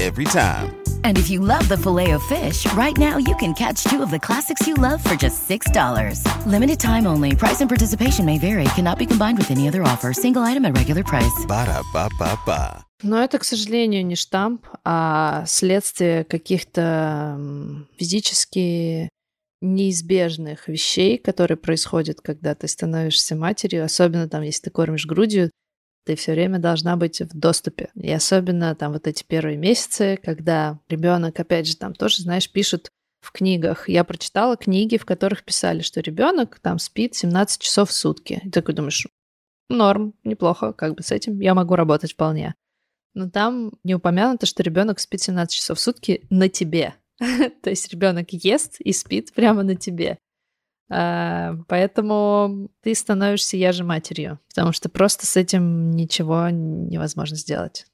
Every time. And if you love the filet of fish, right now you can catch two of the classics you love for just $6. Limited time only. Price and participation may vary. Cannot be combined with any other offer. Single item at regular price. Ba-da-ba-ba-ba. Но это, к сожалению, не штамп, а следствие каких-то физически неизбежных вещей, которые происходят, когда ты становишься матерью, особенно там, если ты кормишь грудью, ты все время должна быть в доступе. И особенно там вот эти первые месяцы, когда ребенок, опять же, там тоже, знаешь, пишут в книгах. Я прочитала книги, в которых писали, что ребенок там спит 17 часов в сутки. И такой думаешь, норм, неплохо, как бы с этим я могу работать вполне. Но там не упомянуто, что ребенок спит 17 часов в сутки на тебе. То есть ребенок ест и спит прямо на тебе. А, Поэтому ты становишься я же матерью, потому что просто с этим ничего невозможно сделать.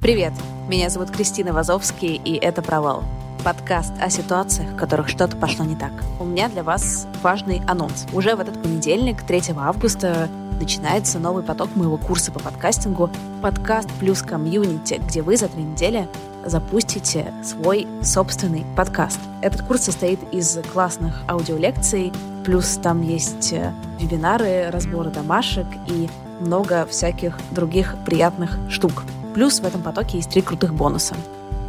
Привет, меня зовут Кристина Вазовский, и это «Провал». Подкаст о ситуациях, в которых что-то пошло не так. У меня для вас важный анонс. Уже в этот понедельник, 3 августа, начинается новый поток моего курса по подкастингу «Подкаст плюс комьюнити», где вы за три недели запустите свой собственный подкаст. Этот курс состоит из классных аудиолекций, плюс там есть э, вебинары, разборы домашек и много всяких других приятных штук. Плюс в этом потоке есть три крутых бонуса.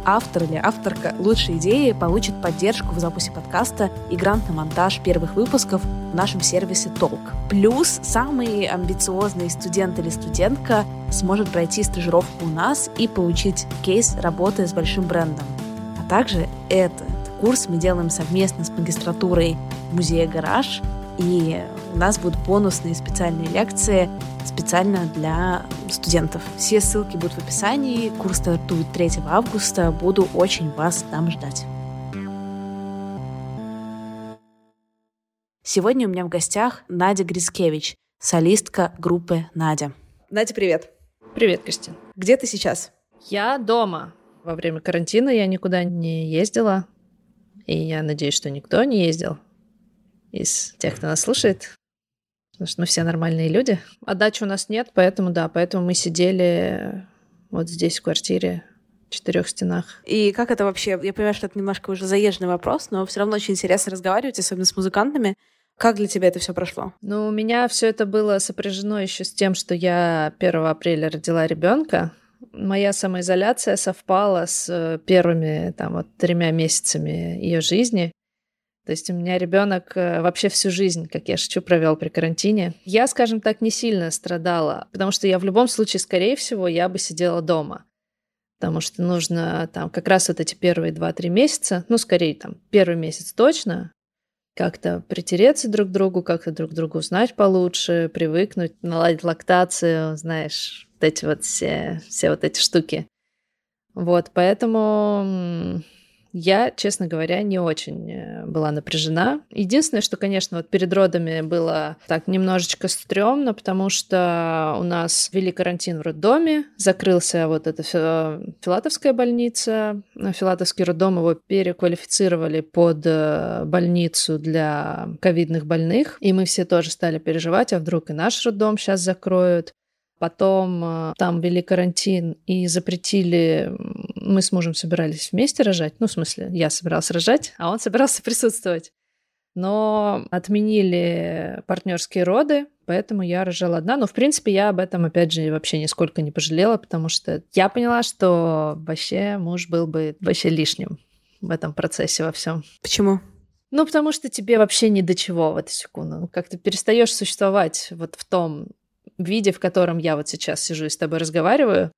Автор или авторка лучшей идеи получит поддержку в запусе подкаста и грант на монтаж первых выпусков в нашем сервисе Толк. Плюс самый амбициозный студент или студентка сможет пройти стажировку у нас и получить кейс работы с большим брендом. А также этот курс мы делаем совместно с магистратурой Музея «Гараж», и у нас будут бонусные специальные лекции специально для студентов. Все ссылки будут в описании. Курс стартует 3 августа. Буду очень вас там ждать. Сегодня у меня в гостях Надя Грицкевич, солистка группы «Надя». Надя, привет. Привет, Кристина. Где ты сейчас? Я дома. Во время карантина я никуда не ездила. И я надеюсь, что никто не ездил из тех, кто нас слушает. Потому что мы все нормальные люди. А дачи у нас нет, поэтому да, поэтому мы сидели вот здесь, в квартире, в четырех стенах. И как это вообще? Я понимаю, что это немножко уже заезженный вопрос, но все равно очень интересно разговаривать, особенно с музыкантами. Как для тебя это все прошло? Ну, у меня все это было сопряжено еще с тем, что я 1 апреля родила ребенка. Моя самоизоляция совпала с э, первыми там вот тремя месяцами ее жизни. То есть у меня ребенок э, вообще всю жизнь, как я шучу, провел при карантине. Я, скажем так, не сильно страдала, потому что я в любом случае, скорее всего, я бы сидела дома. Потому что нужно там как раз вот эти первые 2-3 месяца, ну, скорее там первый месяц точно, как-то притереться друг к другу, как-то друг друга узнать получше, привыкнуть, наладить лактацию, знаешь, вот эти вот все, все вот эти штуки. Вот, поэтому Я, честно говоря, не очень э, была напряжена. Единственное, что, конечно, вот перед родами было так немножечко стрёмно, потому что у нас ввели карантин в роддоме, закрылся вот эта Филатовская больница, Филатовский роддом его переквалифицировали под э, больницу для ковидных больных, и мы все тоже стали переживать, а вдруг и наш роддом сейчас закроют. Потом э, там ввели карантин и запретили... Мы с мужем собирались вместе рожать. Ну, в смысле, я собиралась рожать, а он собирался присутствовать. Но отменили партнерские роды, поэтому я рожала одна. Но, в принципе, я об этом, опять же, вообще нисколько не пожалела, потому что я поняла, что вообще муж был бы вообще лишним в этом процессе во всем. Почему? Ну, потому что тебе вообще ни до чего в эту секунду. Ну, как ты перестаешь существовать вот в том виде, в котором я вот сейчас сижу и с тобой разговариваю,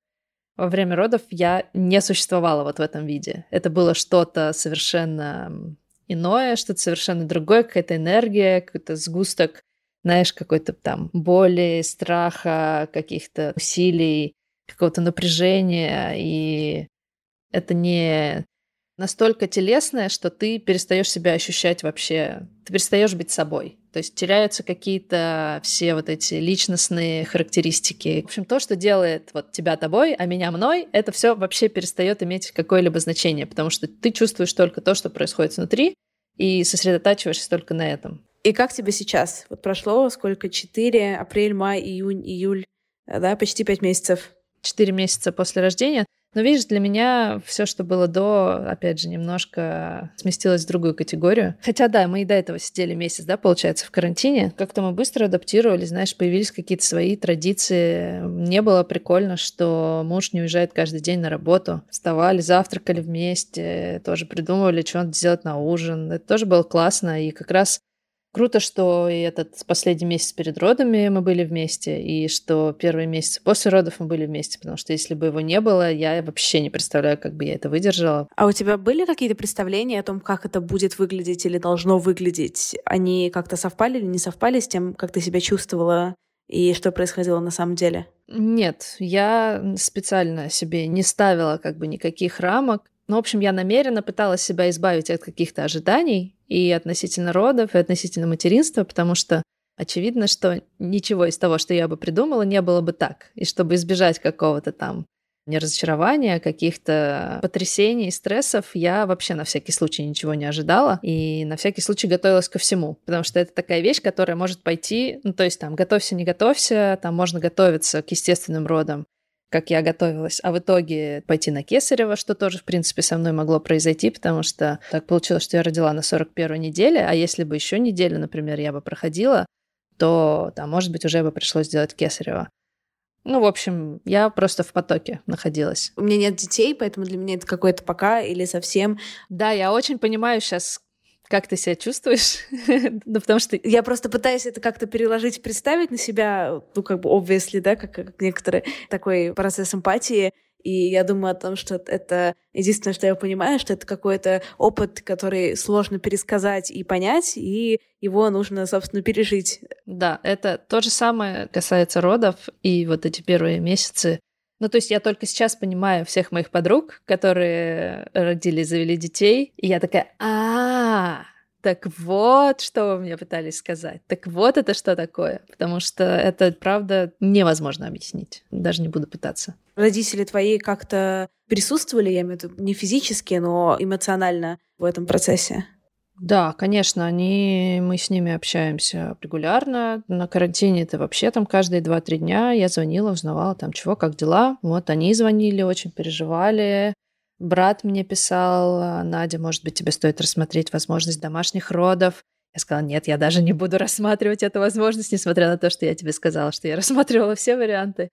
во время родов я не существовала вот в этом виде. Это было что-то совершенно иное, что-то совершенно другое, какая-то энергия, какой-то сгусток, знаешь, какой-то там боли, страха, каких-то усилий, какого-то напряжения. И это не настолько телесное, что ты перестаешь себя ощущать вообще, ты перестаешь быть собой. То есть теряются какие-то все вот эти личностные характеристики. В общем, то, что делает вот тебя тобой, а меня мной, это все вообще перестает иметь какое-либо значение, потому что ты чувствуешь только то, что происходит внутри, и сосредотачиваешься только на этом. И как тебе сейчас? Вот прошло сколько? Четыре, апрель, май, июнь, июль, да, почти пять месяцев. Четыре месяца после рождения. Но видишь, для меня все, что было до, опять же, немножко сместилось в другую категорию. Хотя да, мы и до этого сидели месяц, да, получается, в карантине. Как-то мы быстро адаптировались, знаешь, появились какие-то свои традиции. Мне было прикольно, что муж не уезжает каждый день на работу. Вставали, завтракали вместе, тоже придумывали, что надо сделать на ужин. Это тоже было классно. И как раз Круто, что и этот последний месяц перед родами мы были вместе, и что первые месяцы после родов мы были вместе, потому что если бы его не было, я вообще не представляю, как бы я это выдержала. А у тебя были какие-то представления о том, как это будет выглядеть или должно выглядеть? Они как-то совпали или не совпали с тем, как ты себя чувствовала и что происходило на самом деле? Нет, я специально себе не ставила как бы никаких рамок. Ну, в общем, я намеренно пыталась себя избавить от каких-то ожиданий и относительно родов, и относительно материнства, потому что очевидно, что ничего из того, что я бы придумала, не было бы так. И чтобы избежать какого-то там не разочарования, каких-то потрясений, стрессов, я вообще на всякий случай ничего не ожидала и на всякий случай готовилась ко всему, потому что это такая вещь, которая может пойти, ну то есть там готовься, не готовься, там можно готовиться к естественным родам, как я готовилась, а в итоге пойти на Кесарево, что тоже, в принципе, со мной могло произойти, потому что так получилось, что я родила на 41 неделе, а если бы еще неделю, например, я бы проходила, то там, может быть, уже бы пришлось делать Кесарево. Ну, в общем, я просто в потоке находилась. У меня нет детей, поэтому для меня это какое-то пока или совсем. Да, я очень понимаю сейчас, как ты себя чувствуешь? ну, потому что... Я просто пытаюсь это как-то переложить, представить на себя, ну, как бы, obviously, да, как, как некоторые такой процесс эмпатии. И я думаю о том, что это единственное, что я понимаю, что это какой-то опыт, который сложно пересказать и понять, и его нужно, собственно, пережить. Да, это то же самое касается родов и вот эти первые месяцы. Ну, то есть я только сейчас понимаю всех моих подруг, которые родили, завели детей, и я такая, а, так вот, что вы мне пытались сказать. Так вот это что такое. Потому что это, правда, невозможно объяснить. Даже не буду пытаться. Родители твои как-то присутствовали, я имею в виду, не физически, но эмоционально в этом процессе? Да, конечно, они, мы с ними общаемся регулярно. На карантине это вообще там каждые 2-3 дня я звонила, узнавала там чего, как дела. Вот они звонили, очень переживали. Брат мне писал, Надя, может быть, тебе стоит рассмотреть возможность домашних родов. Я сказала, нет, я даже не буду рассматривать эту возможность, несмотря на то, что я тебе сказала, что я рассматривала все варианты.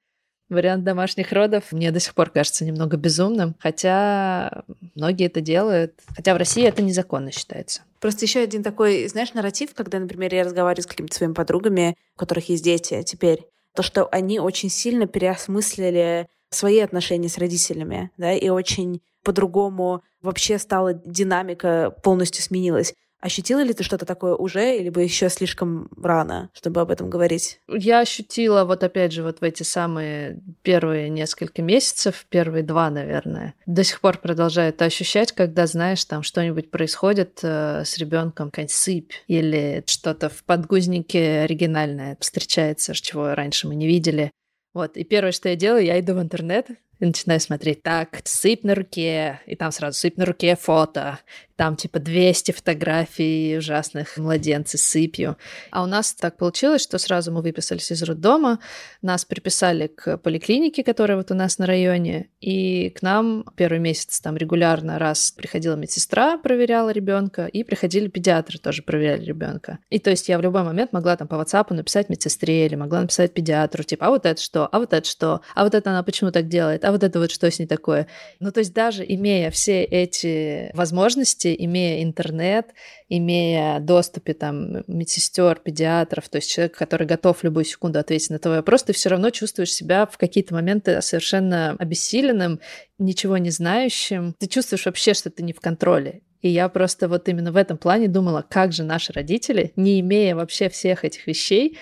Вариант домашних родов мне до сих пор кажется немного безумным, хотя многие это делают. Хотя в России это незаконно считается. Просто еще один такой, знаешь, нарратив, когда, например, я разговариваю с какими-то своими подругами, у которых есть дети теперь, то, что они очень сильно переосмыслили свои отношения с родителями, да, и очень по-другому вообще стала динамика полностью сменилась. Ощутила ли ты что-то такое уже, или бы еще слишком рано, чтобы об этом говорить? Я ощутила вот опять же вот в эти самые первые несколько месяцев, первые два, наверное. До сих пор продолжаю это ощущать, когда, знаешь, там что-нибудь происходит э, с ребенком, какая-нибудь сыпь или что-то в подгузнике оригинальное встречается, чего раньше мы не видели. Вот, и первое, что я делаю, я иду в интернет, и начинаю смотреть, так, сыпь на руке, и там сразу сыпь на руке фото, там типа 200 фотографий ужасных младенцев сыпью. А у нас так получилось, что сразу мы выписались из роддома, нас приписали к поликлинике, которая вот у нас на районе, и к нам первый месяц там регулярно раз приходила медсестра, проверяла ребенка, и приходили педиатры, тоже проверяли ребенка. И то есть я в любой момент могла там по WhatsApp написать медсестре или могла написать педиатру, типа, а вот это что, а вот это что, а вот это она почему так делает, а вот это вот что с ней такое. Ну то есть даже имея все эти возможности, имея интернет, имея доступе там медсестер, педиатров, то есть человек, который готов в любую секунду ответить на твой вопрос, ты все равно чувствуешь себя в какие-то моменты совершенно обессиленным, ничего не знающим. Ты чувствуешь вообще, что ты не в контроле. И я просто вот именно в этом плане думала, как же наши родители, не имея вообще всех этих вещей,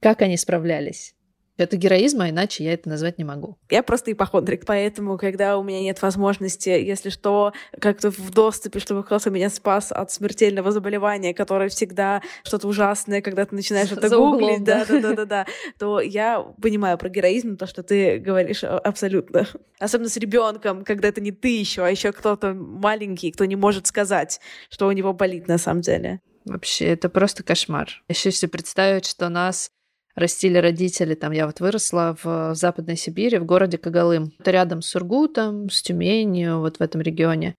как они справлялись. Это героизм, а иначе я это назвать не могу. Я просто ипохондрик, поэтому, когда у меня нет возможности, если что, как-то в доступе, чтобы кто-то меня спас от смертельного заболевания, которое всегда что-то ужасное, когда ты начинаешь это гуглить, да, да, да, да, да, то я понимаю про героизм, то, что ты говоришь а, абсолютно. Особенно с ребенком, когда это не ты еще, а еще кто-то маленький, кто не может сказать, что у него болит на самом деле. Вообще, это просто кошмар. Еще если представить, что нас растили родители. Там я вот выросла в, Западной Сибири, в городе Кагалым. Это рядом с Сургутом, с Тюменью, вот в этом регионе.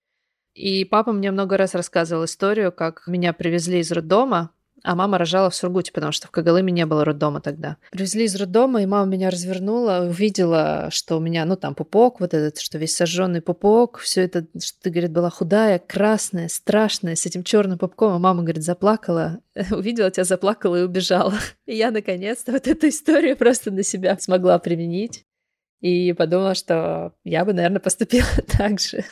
И папа мне много раз рассказывал историю, как меня привезли из роддома, а мама рожала в Сургуте, потому что в Кагалыме не было роддома тогда. Привезли из роддома, и мама меня развернула, увидела, что у меня, ну, там пупок, вот этот, что весь сожженный пупок, все это, что ты, говорит, была худая, красная, страшная, с этим черным пупком, а мама, говорит, заплакала, увидела тебя, заплакала и убежала. И я, наконец-то, вот эту историю просто на себя смогла применить. И подумала, что я бы, наверное, поступила так же.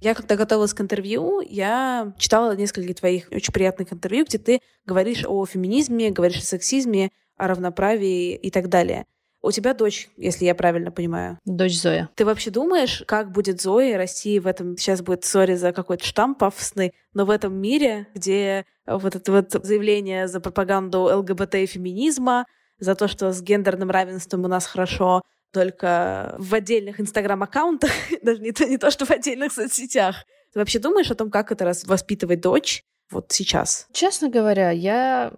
Я когда готовилась к интервью, я читала несколько твоих очень приятных интервью, где ты говоришь о феминизме, говоришь о сексизме, о равноправии и так далее. У тебя дочь, если я правильно понимаю. Дочь Зоя. Ты вообще думаешь, как будет Зоя расти в этом... Сейчас будет сори за какой-то штамп пафосный, но в этом мире, где вот это вот заявление за пропаганду ЛГБТ и феминизма, за то, что с гендерным равенством у нас хорошо, только в отдельных инстаграм-аккаунтах, даже не то, не то, что в отдельных соцсетях. Ты вообще думаешь о том, как это раз воспитывать дочь вот сейчас? Честно говоря, я...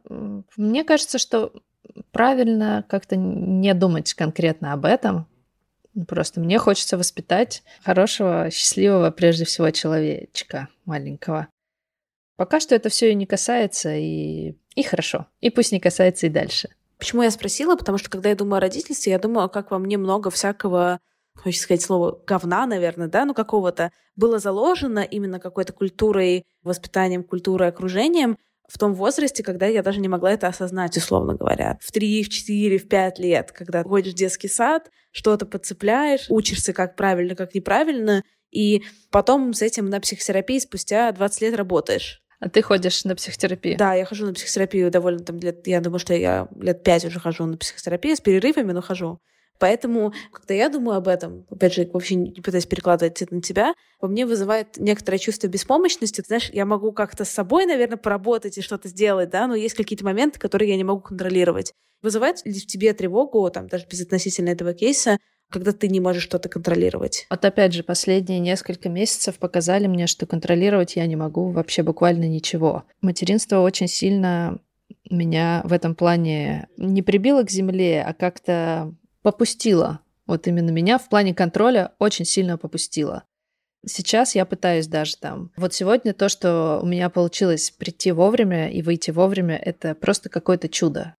Мне кажется, что правильно как-то не думать конкретно об этом. Просто мне хочется воспитать хорошего, счастливого, прежде всего, человечка маленького. Пока что это все и не касается, и, и хорошо. И пусть не касается и дальше. Почему я спросила? Потому что когда я думаю о родительстве, я думаю, как во мне много всякого хочется сказать слово говна, наверное, да, ну какого-то, было заложено именно какой-то культурой, воспитанием, культурой, окружением в том возрасте, когда я даже не могла это осознать, условно говоря. В три, в четыре, в пять лет, когда ходишь в детский сад, что-то подцепляешь, учишься, как правильно, как неправильно, и потом с этим на психотерапии спустя 20 лет работаешь. А ты ходишь на психотерапию? Да, я хожу на психотерапию довольно там лет, я думаю, что я лет пять уже хожу на психотерапию с перерывами, но хожу. Поэтому, когда я думаю об этом, опять же, вообще не пытаюсь перекладывать это на тебя, во мне вызывает некоторое чувство беспомощности. Ты знаешь, я могу как-то с собой, наверное, поработать и что-то сделать, да, но есть какие-то моменты, которые я не могу контролировать. Вызывает ли в тебе тревогу, там, даже безотносительно этого кейса, когда ты не можешь что-то контролировать. Вот опять же, последние несколько месяцев показали мне, что контролировать я не могу вообще буквально ничего. Материнство очень сильно меня в этом плане не прибило к земле, а как-то попустило. Вот именно меня в плане контроля очень сильно попустило. Сейчас я пытаюсь даже там. Вот сегодня то, что у меня получилось прийти вовремя и выйти вовремя, это просто какое-то чудо.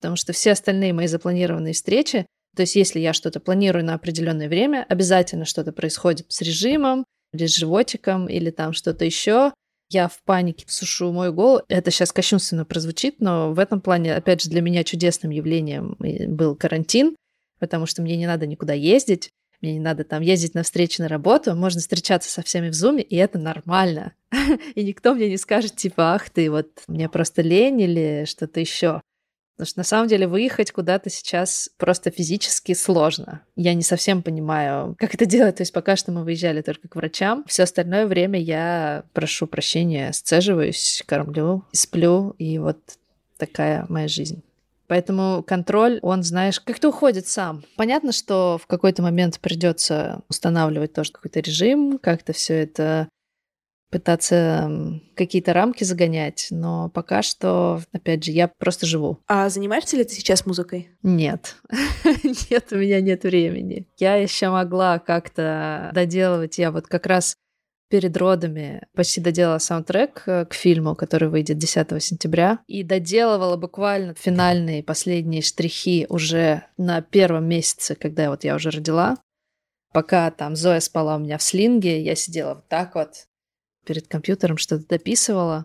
Потому что все остальные мои запланированные встречи, то есть если я что-то планирую на определенное время, обязательно что-то происходит с режимом или с животиком, или там что-то еще. Я в панике сушу мой голову. Это сейчас кощунственно прозвучит, но в этом плане, опять же, для меня чудесным явлением был карантин, потому что мне не надо никуда ездить, мне не надо там ездить на встречи на работу, можно встречаться со всеми в зуме, и это нормально. и никто мне не скажет, типа, ах ты, вот мне просто лень или что-то еще. Потому что на самом деле выехать куда-то сейчас просто физически сложно. Я не совсем понимаю, как это делать. То есть пока что мы выезжали только к врачам. Все остальное время я прошу прощения, сцеживаюсь, кормлю, сплю, и вот такая моя жизнь. Поэтому контроль, он, знаешь, как-то уходит сам. Понятно, что в какой-то момент придется устанавливать тоже какой-то режим, как-то все это пытаться какие-то рамки загонять, но пока что, опять же, я просто живу. А занимаешься ли ты сейчас музыкой? Нет, нет, у меня нет времени. Я еще могла как-то доделывать, я вот как раз перед родами почти доделала саундтрек э, к фильму, который выйдет 10 сентября, и доделывала буквально финальные последние штрихи уже на первом месяце, когда вот я уже родила. Пока там Зоя спала у меня в слинге, я сидела вот так вот перед компьютером, что-то дописывала.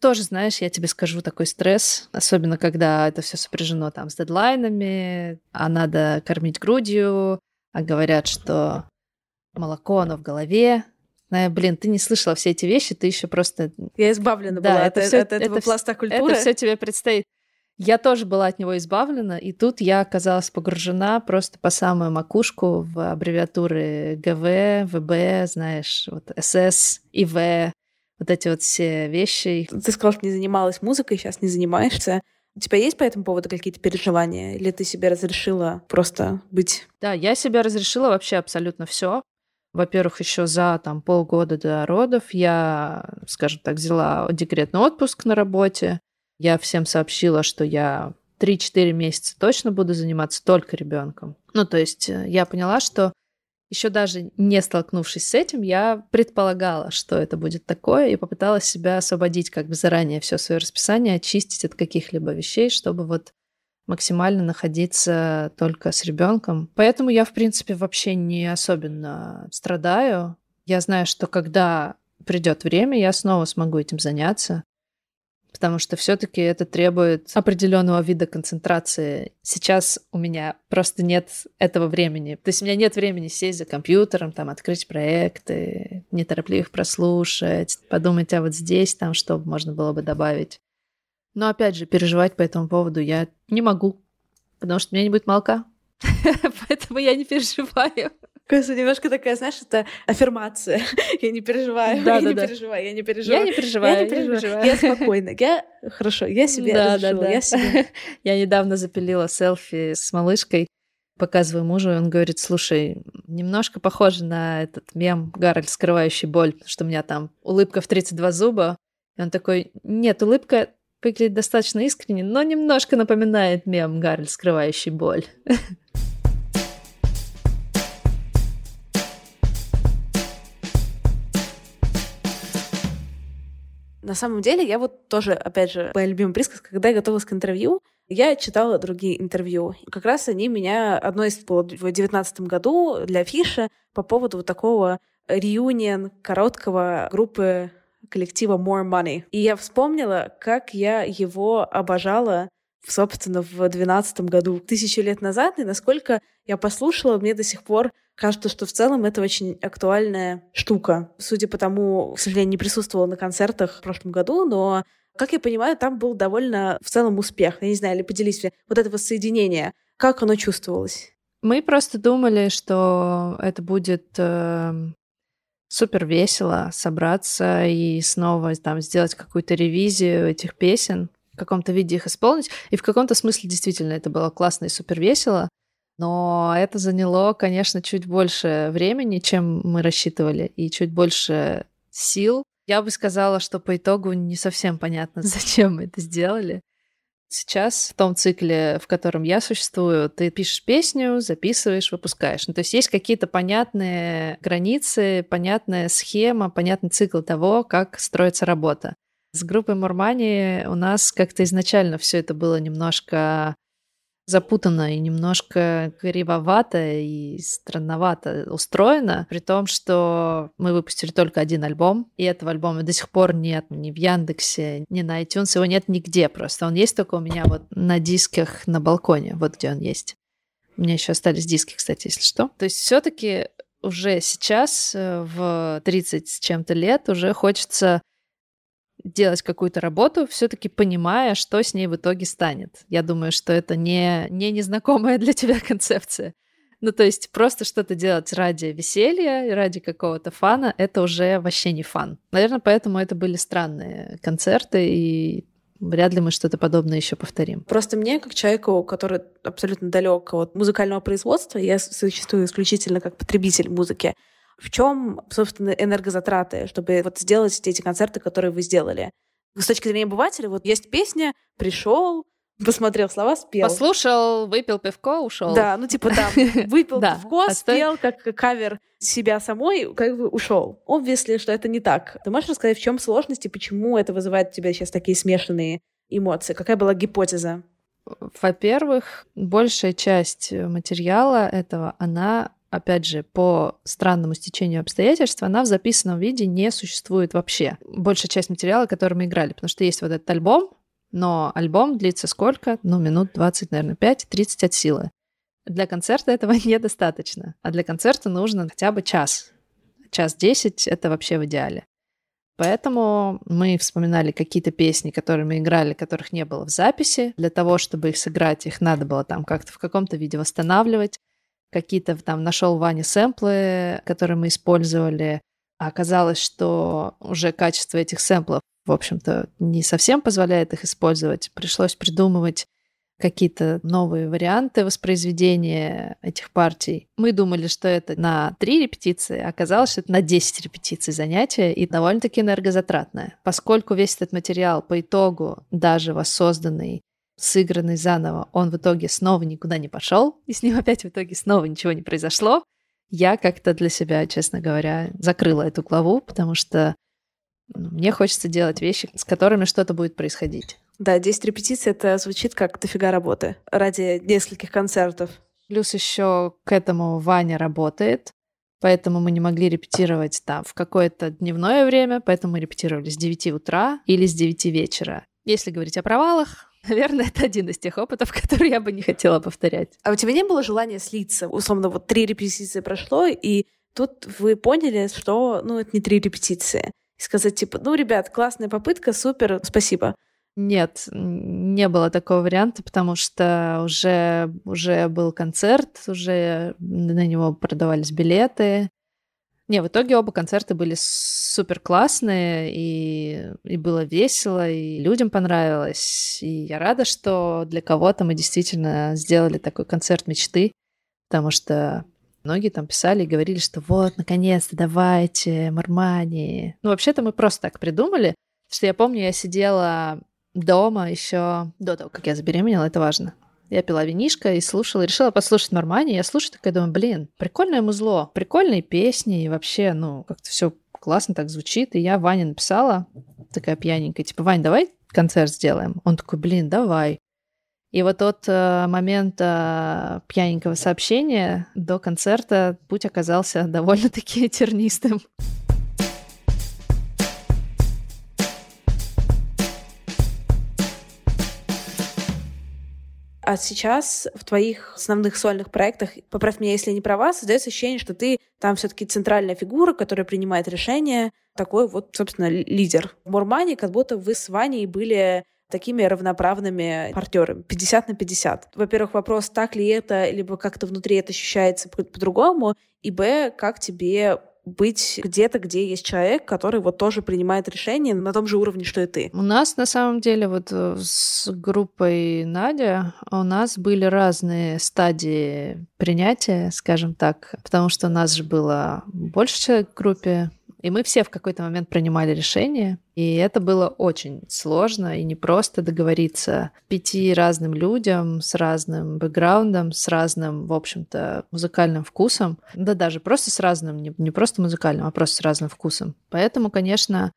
Тоже, знаешь, я тебе скажу, такой стресс, особенно когда это все сопряжено там с дедлайнами, а надо кормить грудью, а говорят, что молоко, оно в голове, Э, блин, ты не слышала все эти вещи, ты еще просто... Я избавлена да, была это от, всё, от этого это, пласта культуры. Это все тебе предстоит. Я тоже была от него избавлена, и тут я оказалась погружена просто по самую макушку в аббревиатуры ГВ, ВБ, знаешь, вот СС, ИВ, вот эти вот все вещи. Ты сказала, что не занималась музыкой, сейчас не занимаешься. У тебя есть по этому поводу какие-то переживания? Или ты себе разрешила просто быть? Да, я себе разрешила вообще абсолютно все. Во-первых, еще за там, полгода до родов я, скажем так, взяла декретный отпуск на работе. Я всем сообщила, что я 3-4 месяца точно буду заниматься только ребенком. Ну, то есть э, я поняла, что еще даже не столкнувшись с этим, я предполагала, что это будет такое, и попыталась себя освободить как бы заранее все свое расписание, очистить от каких-либо вещей, чтобы вот максимально находиться только с ребенком. Поэтому я, в принципе, вообще не особенно страдаю. Я знаю, что когда придет время, я снова смогу этим заняться, потому что все-таки это требует определенного вида концентрации. Сейчас у меня просто нет этого времени. То есть у меня нет времени сесть за компьютером, там, открыть проекты, неторопливо их прослушать, подумать, а вот здесь там что можно было бы добавить. Но опять же, переживать по этому поводу я не могу, потому что у меня не будет молока. Поэтому я не переживаю. Кажется, немножко такая, знаешь, это аффирмация. Я не переживаю, да, я да, не да. переживаю, я не переживаю. Я не переживаю, я, не переживаю. я спокойна. Я хорошо, я себе да, да, да. я себе. Я недавно запилила селфи с малышкой, показываю мужу, и он говорит, слушай, немножко похоже на этот мем Гарольд, скрывающий боль, что у меня там улыбка в 32 зуба. И он такой, нет, улыбка выглядит достаточно искренне, но немножко напоминает мем Гарль, скрывающий боль. На самом деле, я вот тоже, опять же, моя любимая присказка, когда я готовилась к интервью, я читала другие интервью. Как раз они меня... Одно из было в девятнадцатом году для Фиша по поводу вот такого реюнион короткого группы коллектива More Money. И я вспомнила, как я его обожала собственно, в 2012 году, тысячу лет назад, и насколько я послушала, мне до сих пор кажется, что в целом это очень актуальная штука. Судя по тому, к сожалению, не присутствовала на концертах в прошлом году, но, как я понимаю, там был довольно в целом успех. Я не знаю, или поделись вот это воссоединение. Как оно чувствовалось? Мы просто думали, что это будет э, супер весело собраться и снова там сделать какую-то ревизию этих песен, каком-то виде их исполнить. И в каком-то смысле действительно это было классно и супер весело. Но это заняло, конечно, чуть больше времени, чем мы рассчитывали, и чуть больше сил. Я бы сказала, что по итогу не совсем понятно, зачем мы это сделали. Сейчас в том цикле, в котором я существую, ты пишешь песню, записываешь, выпускаешь. Ну, то есть есть какие-то понятные границы, понятная схема, понятный цикл того, как строится работа. С группой Мурмани у нас как-то изначально все это было немножко запутанно и немножко кривовато и странновато устроено, при том, что мы выпустили только один альбом, и этого альбома до сих пор нет ни в Яндексе, ни на iTunes, его нет нигде просто. Он есть только у меня вот на дисках на балконе, вот где он есть. У меня еще остались диски, кстати, если что. То есть все-таки уже сейчас, э, в 30 с чем-то лет, уже хочется делать какую-то работу, все-таки понимая, что с ней в итоге станет. Я думаю, что это не, не незнакомая для тебя концепция. Ну, то есть просто что-то делать ради веселья, ради какого-то фана, это уже вообще не фан. Наверное, поэтому это были странные концерты, и Вряд ли мы что-то подобное еще повторим. Просто мне, как человеку, который абсолютно далек от музыкального производства, я существую исключительно как потребитель музыки, в чем, собственно, энергозатраты, чтобы вот сделать эти концерты, которые вы сделали? С точки зрения обывателя, вот есть песня, пришел, посмотрел слова, спел. Послушал, выпил пивко, ушел. Да, ну типа там, выпил пивко, спел, как кавер себя самой, как бы ушел. Obviously, что это не так. Ты можешь рассказать, в чем сложность и почему это вызывает у тебя сейчас такие смешанные эмоции? Какая была гипотеза? Во-первых, большая часть материала этого, она опять же, по странному стечению обстоятельств, она в записанном виде не существует вообще. Большая часть материала, который мы играли, потому что есть вот этот альбом, но альбом длится сколько? Ну, минут 20, наверное, 5-30 от силы. Для концерта этого недостаточно. А для концерта нужно хотя бы час. Час 10 — это вообще в идеале. Поэтому мы вспоминали какие-то песни, которые мы играли, которых не было в записи. Для того, чтобы их сыграть, их надо было там как-то в каком-то виде восстанавливать. Какие-то там нашел Ваня сэмплы, которые мы использовали. А оказалось, что уже качество этих сэмплов в общем-то, не совсем позволяет их использовать. Пришлось придумывать какие-то новые варианты воспроизведения этих партий. Мы думали, что это на три репетиции, а оказалось, что это на 10 репетиций занятия и довольно-таки энергозатратное. Поскольку весь этот материал по итогу, даже воссозданный, сыгранный заново, он в итоге снова никуда не пошел, и с ним опять в итоге снова ничего не произошло, я как-то для себя, честно говоря, закрыла эту главу, потому что ну, мне хочется делать вещи, с которыми что-то будет происходить. Да, 10 репетиций — это звучит как дофига работы ради нескольких концертов. Плюс еще к этому Ваня работает, поэтому мы не могли репетировать там в какое-то дневное время, поэтому мы репетировали с 9 утра или с 9 вечера. Если говорить о провалах, наверное, это один из тех опытов, которые я бы не хотела повторять. А у тебя не было желания слиться? Условно, вот три репетиции прошло, и тут вы поняли, что, ну, это не три репетиции и сказать, типа, ну, ребят, классная попытка, супер, спасибо. Нет, не было такого варианта, потому что уже, уже был концерт, уже на него продавались билеты. Не, в итоге оба концерта были супер классные, и, и было весело, и людям понравилось. И я рада, что для кого-то мы действительно сделали такой концерт мечты, потому что Многие там писали и говорили, что вот, наконец-то, давайте, Мармани. Ну, вообще-то мы просто так придумали, что я помню, я сидела дома еще до того, как я забеременела, это важно. Я пила винишко и слушала, решила послушать Мармани. Я слушаю, такая думаю, блин, прикольное музло, прикольные песни, и вообще, ну, как-то все классно так звучит. И я Ване написала, такая пьяненькая, типа, Вань, давай концерт сделаем. Он такой, блин, давай. И вот от э, момента пьяненького сообщения до концерта путь оказался довольно-таки тернистым. А сейчас в твоих основных сольных проектах, поправь меня, если не права, создается ощущение, что ты там все-таки центральная фигура, которая принимает решения, такой вот, собственно, лидер. В Мурмане как будто вы с Ваней были такими равноправными партнерами, 50 на 50. Во-первых, вопрос, так ли это, либо как-то внутри это ощущается по-другому, и б, как тебе быть где-то, где есть человек, который вот тоже принимает решения на том же уровне, что и ты. У нас на самом деле вот э, с группой Надя у нас были разные стадии принятия, скажем так, потому что у нас же было больше человек в группе, и мы все в какой-то момент принимали решение, и это было очень сложно и не просто договориться пяти разным людям с разным бэкграундом, с разным, в общем-то, музыкальным вкусом. Да даже просто с разным, не, не просто музыкальным, а просто с разным вкусом. Поэтому, конечно,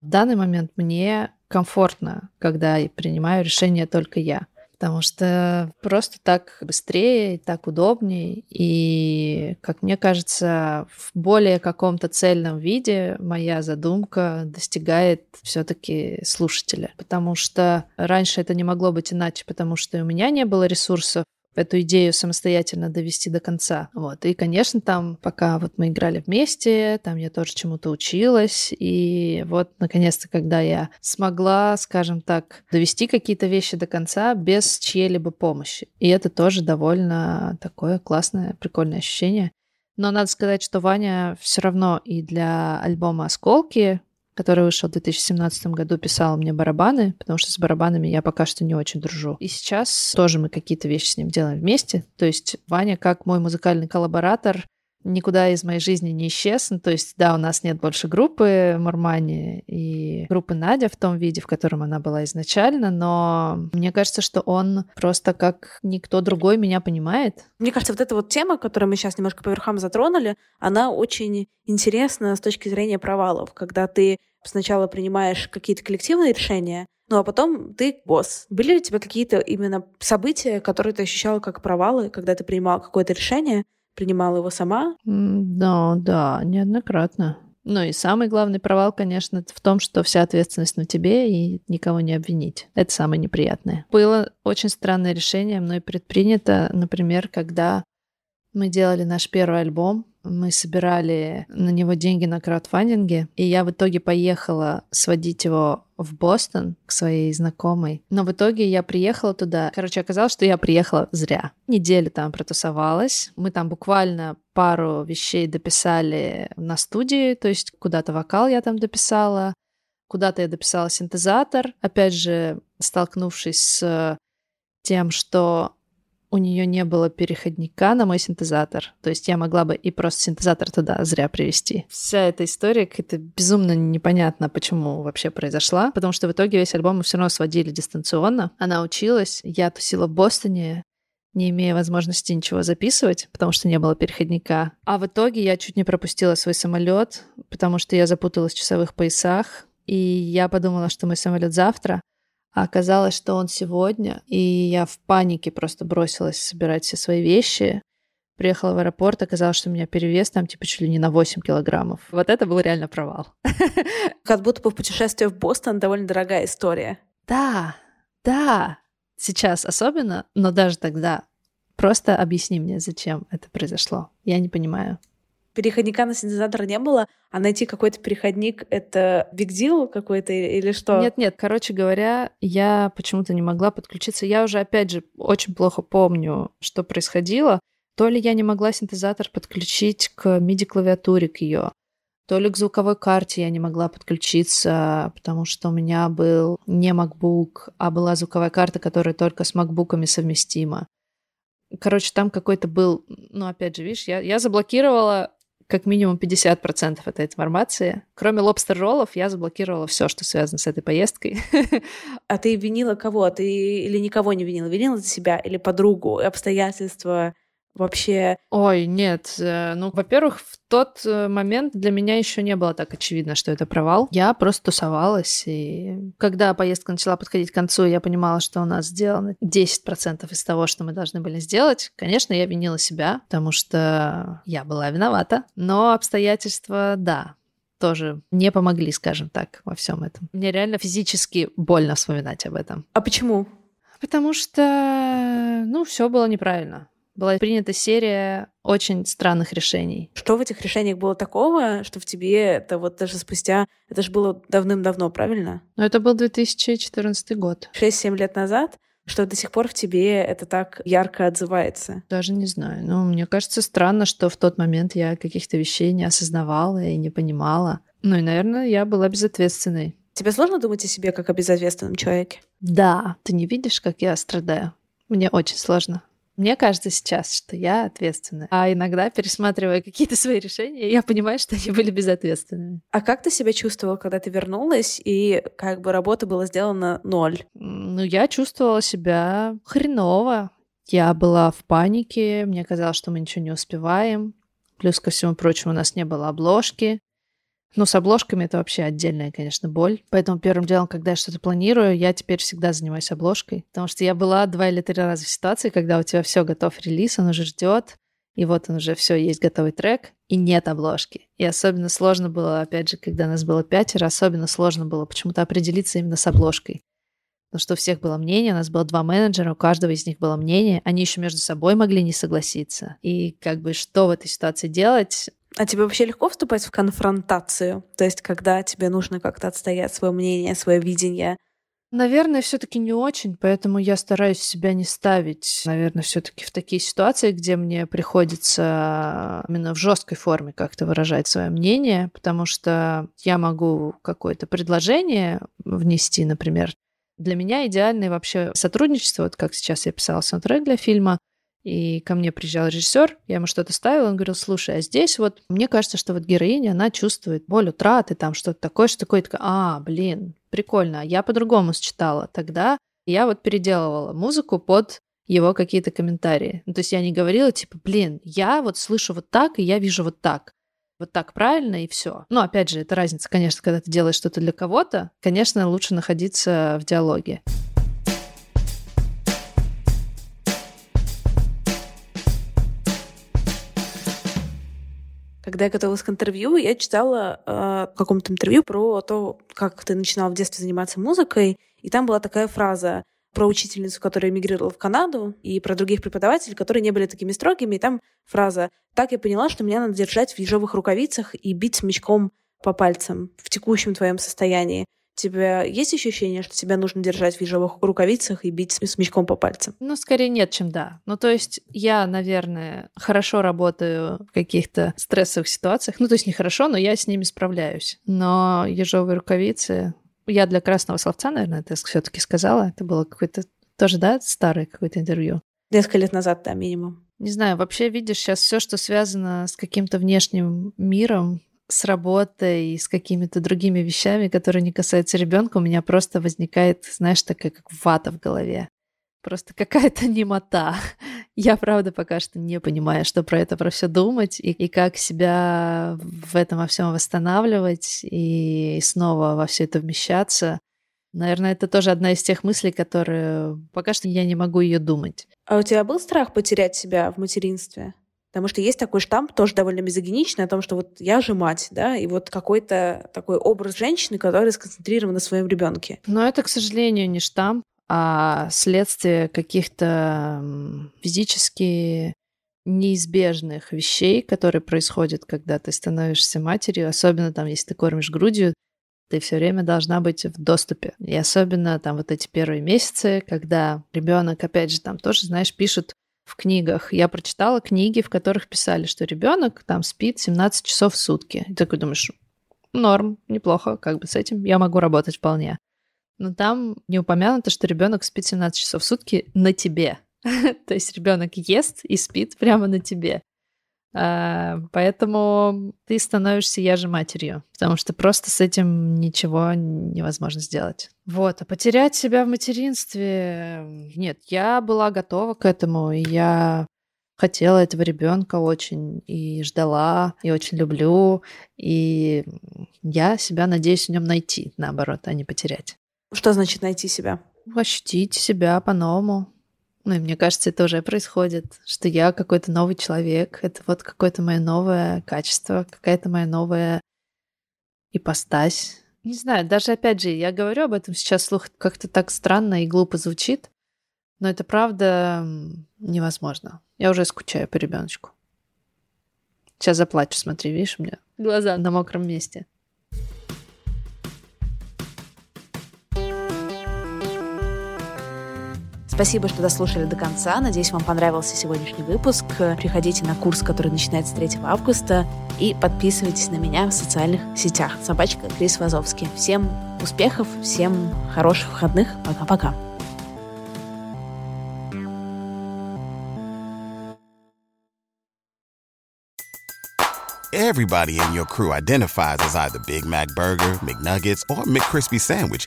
в данный момент мне комфортно, когда принимаю решение только я потому что просто так быстрее, так удобнее, и, как мне кажется, в более каком-то цельном виде моя задумка достигает все-таки слушателя, потому что раньше это не могло быть иначе, потому что у меня не было ресурсов, эту идею самостоятельно довести до конца. Вот. И, конечно, там, пока вот мы играли вместе, там я тоже чему-то училась. И вот, наконец-то, когда я смогла, скажем так, довести какие-то вещи до конца без чьей-либо помощи. И это тоже довольно такое классное, прикольное ощущение. Но надо сказать, что Ваня все равно и для альбома «Осколки», который вышел в 2017 году, писал мне барабаны, потому что с барабанами я пока что не очень дружу. И сейчас тоже мы какие-то вещи с ним делаем вместе. То есть Ваня, как мой музыкальный коллаборатор, никуда из моей жизни не исчез. Ну, то есть, да, у нас нет больше группы Мурмани и группы Надя в том виде, в котором она была изначально, но мне кажется, что он просто как никто другой меня понимает. Мне кажется, вот эта вот тема, которую мы сейчас немножко по верхам затронули, она очень интересна с точки зрения провалов, когда ты сначала принимаешь какие-то коллективные решения, ну а потом ты босс. Были ли у тебя какие-то именно события, которые ты ощущала как провалы, когда ты принимал какое-то решение, принимала его сама? Да, да, неоднократно. Ну и самый главный провал, конечно, в том, что вся ответственность на тебе и никого не обвинить. Это самое неприятное. Было очень странное решение мной предпринято, например, когда мы делали наш первый альбом, мы собирали на него деньги на краудфандинге, и я в итоге поехала сводить его в Бостон к своей знакомой. Но в итоге я приехала туда. Короче, оказалось, что я приехала зря. Неделю там протусовалась. Мы там буквально пару вещей дописали на студии, то есть куда-то вокал я там дописала, куда-то я дописала синтезатор. Опять же, столкнувшись с тем, что у нее не было переходника на мой синтезатор. То есть я могла бы и просто синтезатор туда зря привести. Вся эта история какая-то безумно непонятно, почему вообще произошла. Потому что в итоге весь альбом мы все равно сводили дистанционно. Она училась, я тусила в Бостоне, не имея возможности ничего записывать, потому что не было переходника. А в итоге я чуть не пропустила свой самолет, потому что я запуталась в часовых поясах. И я подумала, что мой самолет завтра, а оказалось, что он сегодня, и я в панике просто бросилась собирать все свои вещи. Приехала в аэропорт, оказалось, что у меня перевес там типа чуть ли не на 8 килограммов. Вот это был реально провал. Как будто бы путешествие в Бостон довольно дорогая история. Да, да. Сейчас особенно, но даже тогда. Просто объясни мне, зачем это произошло. Я не понимаю переходника на синтезатор не было, а найти какой-то переходник — это big deal какой-то или что? Нет-нет, короче говоря, я почему-то не могла подключиться. Я уже, опять же, очень плохо помню, что происходило. То ли я не могла синтезатор подключить к MIDI-клавиатуре, к ее, то ли к звуковой карте я не могла подключиться, потому что у меня был не MacBook, а была звуковая карта, которая только с MacBook'ами совместима. Короче, там какой-то был, ну, опять же, видишь, я, я заблокировала как минимум 50% этой информации. Кроме лобстер-роллов, я заблокировала все, что связано с этой поездкой. А ты винила кого? Ты или никого не винила? Винила себя или подругу, обстоятельства? Вообще? Ой, нет. Э, ну, во-первых, в тот э, момент для меня еще не было так очевидно, что это провал. Я просто тусовалась, и когда поездка начала подходить к концу, я понимала, что у нас сделано 10% из того, что мы должны были сделать. Конечно, я винила себя, потому что я была виновата, но обстоятельства, да, тоже не помогли, скажем так, во всем этом. Мне реально физически больно вспоминать об этом. А почему? Потому что, ну, все было неправильно была принята серия очень странных решений. Что в этих решениях было такого, что в тебе это вот даже спустя... Это же было давным-давно, правильно? Ну, это был 2014 год. 6-7 лет назад? что до сих пор в тебе это так ярко отзывается? Даже не знаю. Ну, мне кажется, странно, что в тот момент я каких-то вещей не осознавала и не понимала. Ну и, наверное, я была безответственной. Тебе сложно думать о себе как о безответственном человеке? Да. Ты не видишь, как я страдаю? Мне очень сложно. Мне кажется сейчас, что я ответственная. А иногда, пересматривая какие-то свои решения, я понимаю, что они были безответственными. А как ты себя чувствовала, когда ты вернулась, и как бы работа была сделана ноль? Ну, я чувствовала себя хреново. Я была в панике, мне казалось, что мы ничего не успеваем. Плюс ко всему прочему у нас не было обложки. Ну, с обложками это вообще отдельная, конечно, боль. Поэтому первым делом, когда я что-то планирую, я теперь всегда занимаюсь обложкой. Потому что я была два или три раза в ситуации, когда у тебя все готов релиз, он уже ждет, и вот он уже все, есть готовый трек, и нет обложки. И особенно сложно было, опять же, когда нас было пятеро, особенно сложно было почему-то определиться именно с обложкой. Потому что у всех было мнение, у нас было два менеджера, у каждого из них было мнение, они еще между собой могли не согласиться. И как бы что в этой ситуации делать? А тебе вообще легко вступать в конфронтацию? То есть, когда тебе нужно как-то отстоять свое мнение, свое видение? Наверное, все-таки не очень, поэтому я стараюсь себя не ставить, наверное, все-таки в такие ситуации, где мне приходится именно в жесткой форме как-то выражать свое мнение, потому что я могу какое-то предложение внести, например. Для меня идеальное вообще сотрудничество, вот как сейчас я писала саундтрек для фильма, и ко мне приезжал режиссер, я ему что-то ставила, он говорил, слушай, а здесь вот, мне кажется, что вот героиня, она чувствует боль утраты, там что-то такое, что такое, такое, а, блин, прикольно, я по-другому считала. Тогда я вот переделывала музыку под его какие-то комментарии. Ну, то есть я не говорила, типа, блин, я вот слышу вот так, и я вижу вот так. Вот так правильно, и все. Ну, опять же, это разница, конечно, когда ты делаешь что-то для кого-то, конечно, лучше находиться в диалоге. Когда я готовилась к интервью, я читала э, в каком-то интервью про то, как ты начинал в детстве заниматься музыкой, и там была такая фраза про учительницу, которая эмигрировала в Канаду, и про других преподавателей, которые не были такими строгими. И там фраза «Так я поняла, что меня надо держать в ежовых рукавицах и бить смычком по пальцам в текущем твоем состоянии» тебя есть ощущение, что тебя нужно держать в ежовых рукавицах и бить с мячком по пальцам? Ну, скорее нет, чем да. Ну, то есть я, наверное, хорошо работаю в каких-то стрессовых ситуациях. Ну, то есть не хорошо, но я с ними справляюсь. Но ежовые рукавицы... Я для красного словца, наверное, это все-таки сказала. Это было какое-то тоже, да, старое какое-то интервью. Несколько лет назад, да, минимум. Не знаю, вообще видишь сейчас все, что связано с каким-то внешним миром, с работой и с какими-то другими вещами, которые не касаются ребенка, у меня просто возникает, знаешь, такая как вата в голове. Просто какая-то немота. Я, правда, пока что не понимаю, что про это, про все думать, и, и как себя в этом во всем восстанавливать, и снова во все это вмещаться. Наверное, это тоже одна из тех мыслей, которые пока что я не могу ее думать. А у тебя был страх потерять себя в материнстве? Потому что есть такой штамп, тоже довольно мизогиничный, о том, что вот я же мать, да, и вот какой-то такой образ женщины, которая сконцентрирована на своем ребенке. Но это, к сожалению, не штамп, а следствие каких-то физически неизбежных вещей, которые происходят, когда ты становишься матерью, особенно там, если ты кормишь грудью, ты все время должна быть в доступе. И особенно там вот эти первые месяцы, когда ребенок, опять же, там тоже, знаешь, пишут в книгах. Я прочитала книги, в которых писали, что ребенок там спит 17 часов в сутки. И такой думаешь, норм, неплохо, как бы с этим я могу работать вполне. Но там не упомянуто, что ребенок спит 17 часов в сутки на тебе. То есть ребенок ест и спит прямо на тебе. А, поэтому ты становишься я же матерью, потому что просто с этим ничего невозможно сделать. Вот, а потерять себя в материнстве... Нет, я была готова к этому, и я хотела этого ребенка очень, и ждала, и очень люблю, и я себя надеюсь в нем найти, наоборот, а не потерять. Что значит найти себя? Ощутить себя по-новому, ну и мне кажется, это уже происходит, что я какой-то новый человек, это вот какое-то мое новое качество, какая-то моя новая ипостась. Не знаю, даже опять же, я говорю об этом сейчас слух как-то так странно и глупо звучит, но это правда невозможно. Я уже скучаю по ребеночку. Сейчас заплачу, смотри, видишь, у меня глаза на мокром месте. Спасибо, что дослушали до конца. Надеюсь, вам понравился сегодняшний выпуск. Приходите на курс, который начинается 3 августа. И подписывайтесь на меня в социальных сетях. Собачка Крис Вазовский. Всем успехов, всем хороших выходных. Пока-пока. Everybody in your crew identifies as either Big Mac Burger, McNuggets, or McCrispy Sandwich.